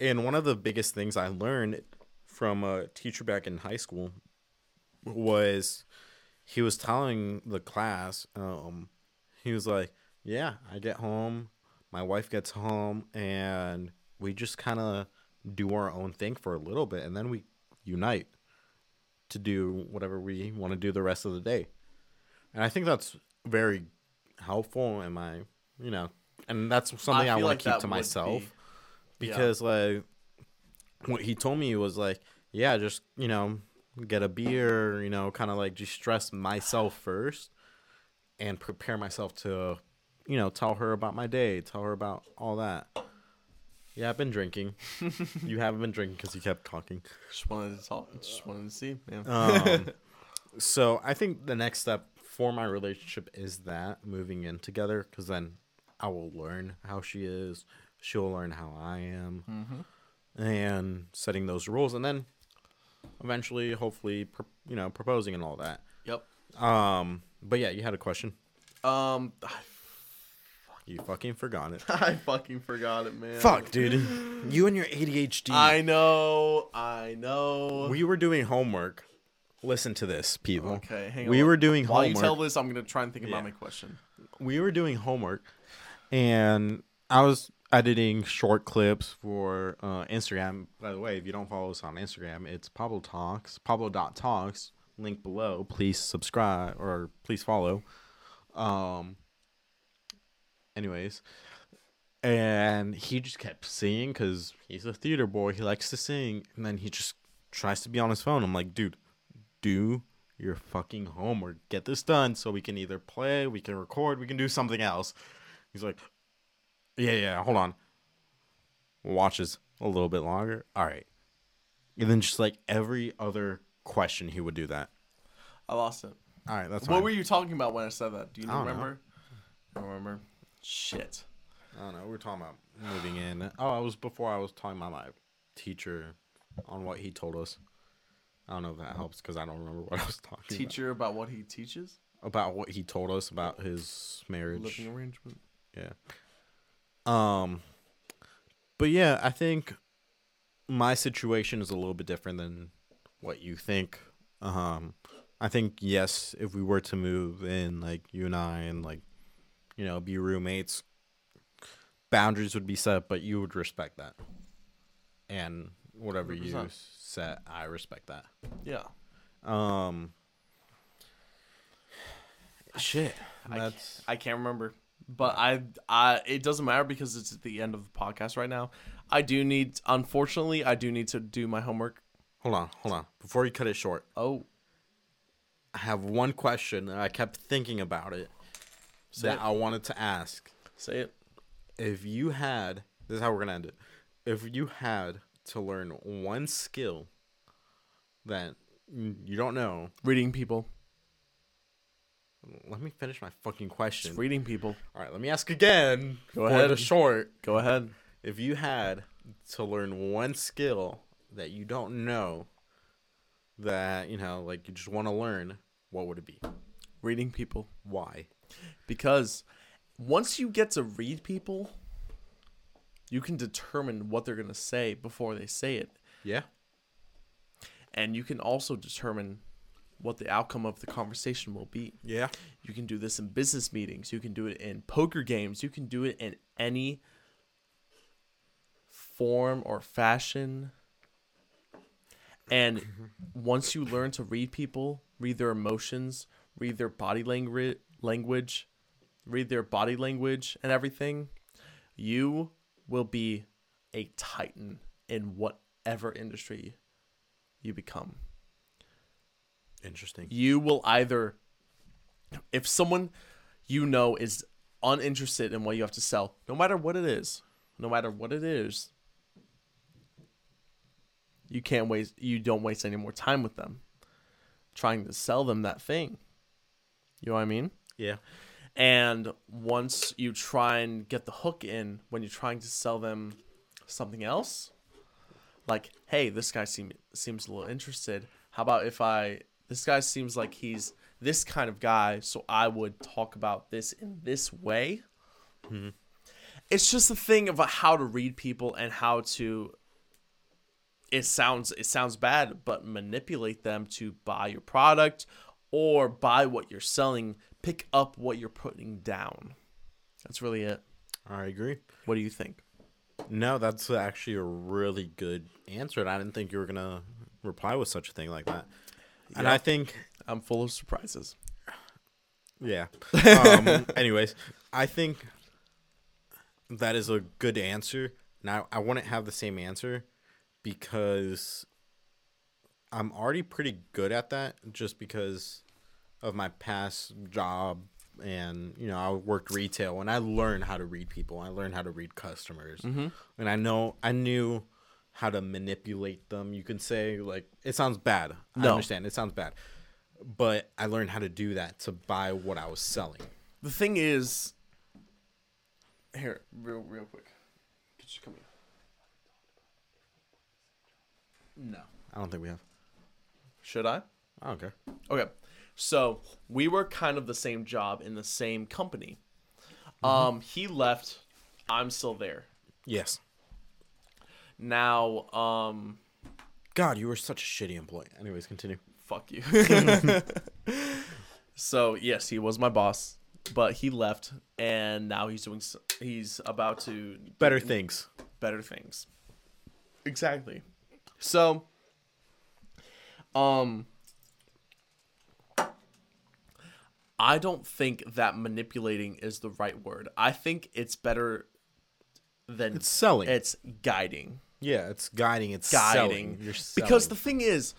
and one of the biggest things i learned from a teacher back in high school was he was telling the class um he was like yeah i get home my wife gets home and we just kind of do our own thing for a little bit and then we unite to do whatever we want to do the rest of the day. And I think that's very helpful in my, you know, and that's something I, feel want like to keep to myself be- yeah. because like what he told me was like, yeah, just, you know, get a beer, you know, kind of like just stress myself first and prepare myself to, you know, tell her about my day, tell her about all that. Yeah, I've been drinking. you haven't been drinking because you kept talking. Just wanted to talk. Just wanted to see, man. Um, so I think the next step for my relationship is that moving in together because then I will learn how she is, she'll learn how I am, Mm-hmm. and setting those rules, and then eventually, hopefully, pro- you know, proposing and all that. Yep. Um, but yeah, you had a question. Um, You fucking forgot it. I fucking forgot it, man. Fuck, dude. You and your ADHD. I know. I know. we were doing homework. Listen to this, people. okay, hang on. We were doing While homework. you tell this, I'm gonna try and think Yeah. about my question. we were doing homework and I was editing short clips for uh, Instagram. By the way, if you don't follow us on Instagram, it's Pablo Talks, Pablo.talks, link below. Please subscribe or please follow. Um anyways, and he just kept singing cuz he's a theater boy. He likes to sing and then he just tries to be on his phone. I'm like, "Dude, do your fucking homework. Get this done so we can either play, we can record, we can do something else. He's like, Yeah, yeah, hold on. Watches a little bit longer. All right. And then just like every other question, he would do that. I lost it. All right, that's What fine. were you talking about when I said that? Do you I don't remember? I don't remember. Shit. I don't know. We were talking about moving in. Oh, it was before I was talking about my teacher on what he told us. I don't know if that helps because I don't remember what I was talking Teacher about what he teaches. about what he told us about his marriage. Living arrangement. Yeah. Um but yeah, I think my situation is a little bit different than what you think. Um I think yes, if we were to move in like you and I and like you know, be roommates, boundaries would be set, but you would respect that. And whatever you 100%. set, I respect that. Yeah. Um shit. I That's I can't remember, but I, I, it doesn't matter because it's at the end of the podcast right now. I do need, unfortunately, I do need to do my homework. Hold on, hold on. Before you cut it short, Oh, I have one question I kept thinking about it Say that it. I wanted to ask. say it. If you had, this is how we're gonna end it. If you had to learn one skill that you don't know, Reading people. Let me finish my fucking question. Just reading people. All right, let me ask again. Go ahead. The short. Go ahead. If you had to learn one skill that you don't know, that you know, like you just want to learn, what would it be? Reading people. Why? Because once you get to read people, you can determine what they're going to say before they say it. Yeah. And you can also determine what the outcome of the conversation will be. Yeah. You can do this in business meetings. You can do it in poker games. You can do it in any form or fashion. And mm-hmm. once you learn to read people, read their emotions, read their body language, language, read their body language and everything, you will be a titan in whatever industry you become Interesting. you will either if someone you know is uninterested in what you have to sell no matter what it is no matter what it is you can't waste you don't waste any more time with them trying to sell them that thing you know what i mean Yeah. and once you try and get the hook in when you're trying to sell them something else, like, hey, this guy seem, seems a little interested. How about if I, this guy seems like he's this kind of guy, so I would talk about this in this way. Mm-hmm. It's just a thing of how to read people and how to. It sounds it sounds bad, but manipulate them to buy your product or buy what you're selling, pick up what you're putting down. That's really it. I agree. What do you think? No, that's actually a really good answer. And I didn't think you were gonna reply with such a thing like that. And. I think, I'm full of surprises. yeah. Um, anyways, I think that is a good answer. Now, I wouldn't have the same answer because I'm already pretty good at that, just because of my past job and you know I worked retail and I learned how to read people. I learned how to read customers, and I know I knew how to manipulate them. You can say like it sounds bad. I No. understand it sounds bad, but I learned how to do that to buy what I was selling. The thing is, here, real, real quick. Could you come here? No. I don't think we have. Should I? I don't care. Okay. So we were kind of the same job in the same company. Um, he left. I'm still there. Yes. Now, um, God, you were such a shitty employee. Anyways, continue. fuck you. so yes, he was my boss, but he left, and now he's doing. He's about to Better things. better things. Exactly. So, um, I don't think that manipulating is the right word. I think it's better than It's selling. it's guiding. Yeah, it's guiding. It's Guiding. Selling. You're Because the thing is,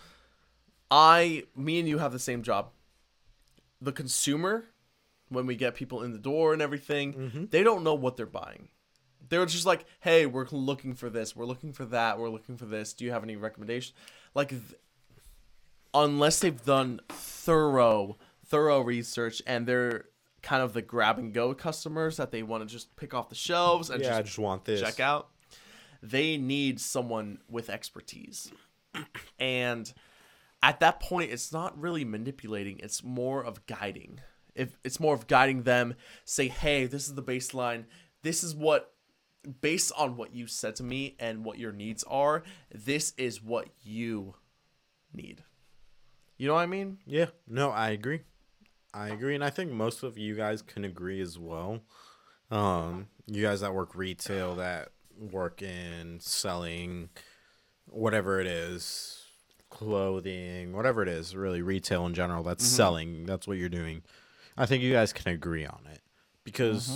I, me and you have the same job. The consumer, when we get people in the door and everything, Mm-hmm. they don't know what they're buying. They're just like, hey, we're looking for this, we're looking for that, we're looking for this. Do you have any recommendations? Like, th- unless they've done thorough, thorough research and they're kind of the grab and go customers that they want to just pick off the shelves and yeah, I just just want this. check out. They need someone with expertise. And at that point, it's not really manipulating, it's more of guiding. If it's more of guiding them, say, hey, this is the baseline. This is what, based on what you said to me and what your needs are, this is what you need. You know what I mean? Yeah, no, I agree. I agree, and I think most of you guys can agree as well. Um, you guys that work retail, that work in selling, whatever it is, clothing, whatever it is, really retail in general. That's mm-hmm. selling. That's what you're doing. I think you guys can agree on it because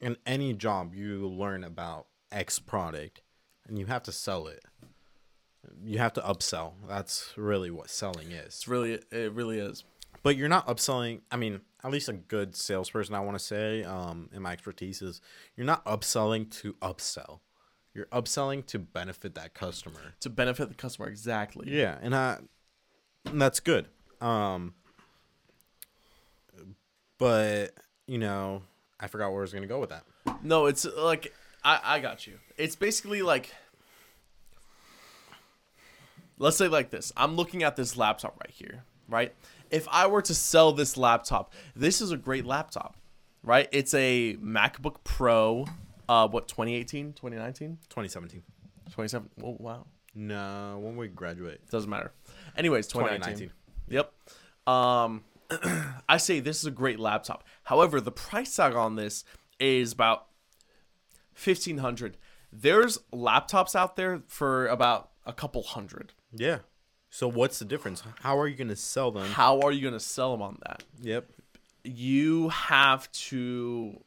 mm-hmm. in any job you learn about X product, and you have to sell it. You have to upsell. That's really what selling is It's really, it really is. But you're not upselling i mean at least a good salesperson i want to say um in my expertise is you're not upselling to upsell you're upselling to benefit that customer To benefit the customer, exactly. yeah and i and that's good um but you know i forgot where i was gonna go with that No, it's like I, I got you. It's basically like let's say like this. I'm looking at this laptop right here, right? If I were to sell this laptop, this is a great laptop, right? It's a MacBook Pro uh what 2018, 2019, 2017 27. Oh wow. no when we graduate Doesn't matter. Anyways, 2019. 2019 Yep. Um, I say this is a great laptop. However, the price tag on this is about fifteen hundred. There's laptops out there for about a couple hundred. yeah so what's the difference how are you gonna sell them How are you going to sell them on that? yep You have to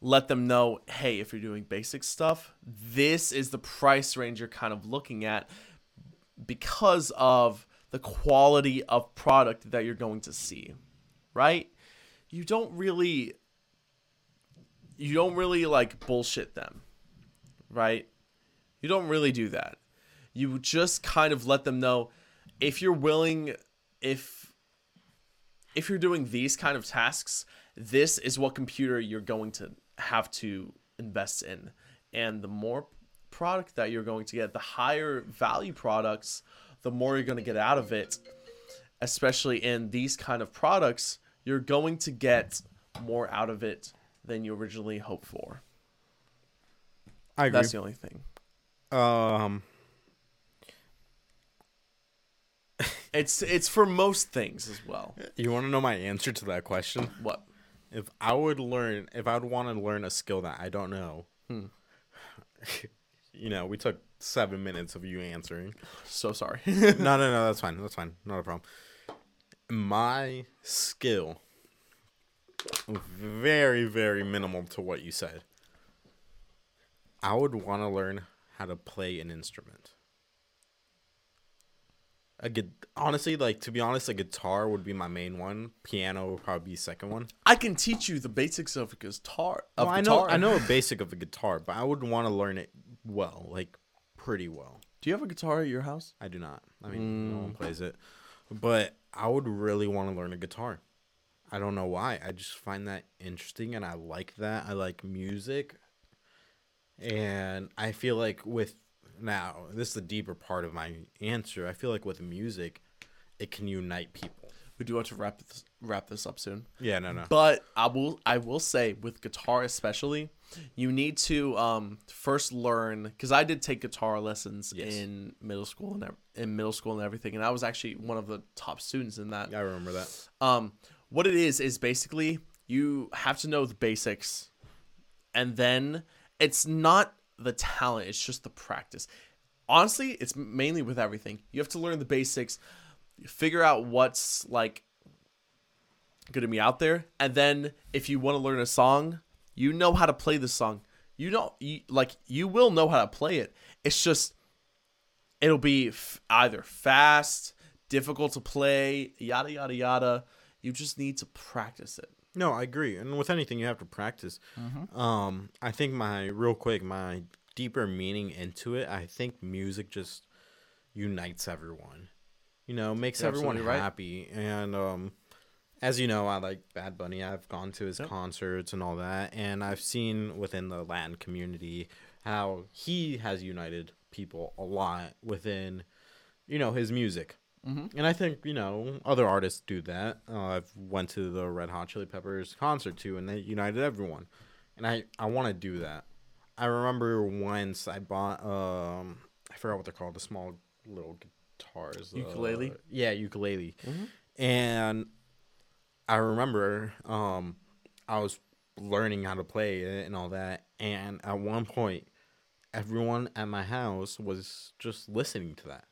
let them know, hey, if you're doing basic stuff, this is the price range you're kind of looking at because of the quality of product that you're going to see, right? You don't really you don't really like bullshit them, right? You don't really do that. You just kind of let them know if you're willing if if you're doing these kind of tasks, this is what computer you're going to have to invest in. And the more product that you're going to get, the higher value products, the more you're going to get out of it. Especially in these kind of products, you're going to get more out of it than you originally hoped for. i agree That's the only thing. um It's it's for most things as well. You want to know my answer to that question? What? If I would learn, if I would want to learn a skill that I don't know, hmm. you know, we took seven minutes of you answering. So sorry. no, no, no, that's fine. That's fine. Not a problem. My skill, very, very minimal to what you said. I would want to learn how to play an instrument. A good honestly, like to be honest, a guitar would be my main one. Piano would probably be second one. I can teach you the basics of a guitar. Of Well, I know, guitar. I know a basic of a guitar, but I would want to learn it well, like pretty well. Do you have a guitar at your house? I do not. I mean, no one mm. plays it, but I would really want to learn a guitar. I don't know why. I just find that interesting, and I like that. I like music, and I feel like with now this is the deeper part of my answer. I feel like with music, it can unite people. We do want to wrap this, wrap this up soon. Yeah, no, no. But I will I will say with guitar especially, you need to um first learn because I did take guitar lessons Yes. in middle school and ev- in middle school and everything, and I was actually one of the top students in that. I remember that. Um, what it is is basically you have to know the basics, and then it's not the talent; it's just the practice. Honestly, it's mainly with everything. You have to learn the basics, figure out what's like going to be out there, and then if you want to learn a song, you know how to play the song. You know, you, like you will know how to play it. It's just it'll be f- either fast, difficult to play, yada yada yada. You just need to practice it. No, I agree. And with anything, you have to practice. Um, I think my real quick, my deeper meaning into it. I think music just unites everyone. You know, makes You're everyone right. happy. And um, as you know, I like Bad Bunny. I've gone to his concerts and all that, and I've seen within the Latin community how he has united people a lot within, you know, his music. Mhm. And I think you know other artists do that. Uh, I've went to the Red Hot Chili Peppers concert too, and they united everyone. And I I want to do that. I remember once I bought um I forgot what they're called the small little guitars uh, Ukulele? yeah ukulele Mhm. and I remember um I was learning how to play it and all that and at one point everyone at my house was just listening to that.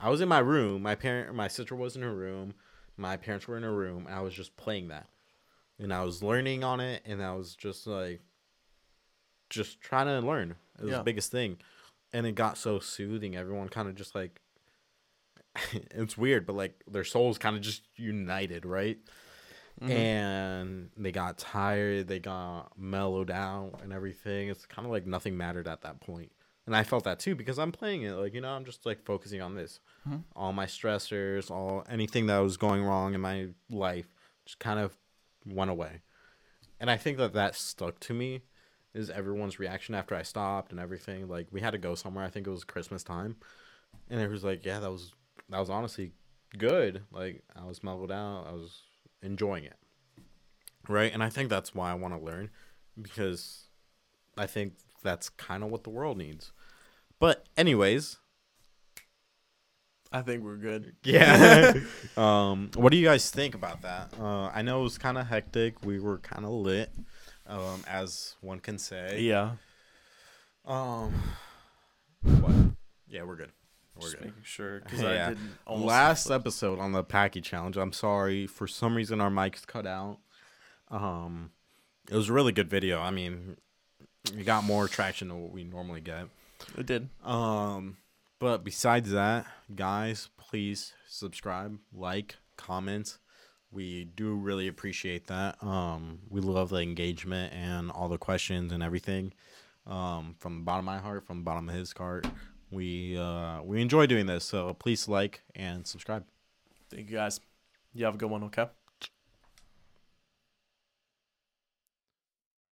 I was in my room, my parent my sister was in her room, my parents were in her room, and I was just playing that. And I was learning on it and I was just like just trying to learn. It was Yeah. the biggest thing. And it got so soothing. Everyone kind of just like it's weird, but like their souls kind of just united, right? Mhm. And they got tired, they got mellowed out and everything. It's kind of like nothing mattered at that point. And I felt that too because I'm playing it. Like, you know, I'm just like focusing on this. Mhm. All my stressors, all anything that was going wrong in my life just kind of went away. And I think that that stuck to me is everyone's reaction after I stopped and everything. Like we had to go somewhere. I think it was Christmas time, and it was like, yeah, that was that was honestly good. Like I was mellowed out. I was enjoying it, right? And I think that's why I want to learn because I think that's kind of what the world needs. But anyways, I think we're good. yeah. um, what do you guys think about that? Uh, I know it was kind of hectic. We were kind of lit, um, as one can say. Yeah. Um, what? Yeah, we're good. We're Just good. making sure because Yeah. I didn't Last episode on the Paqui Challenge. I'm sorry for some reason our mics cut out. Um, it was a really good video. I mean, we got more traction than what we normally get. It did. Um, but besides that, guys, please subscribe, like, comment. We do really appreciate that. Um, we love the engagement and all the questions and everything. Um, from the bottom of my heart, from the bottom of his heart, we uh, we enjoy doing this. So please like and subscribe. Thank you guys. You have a good one. Okay.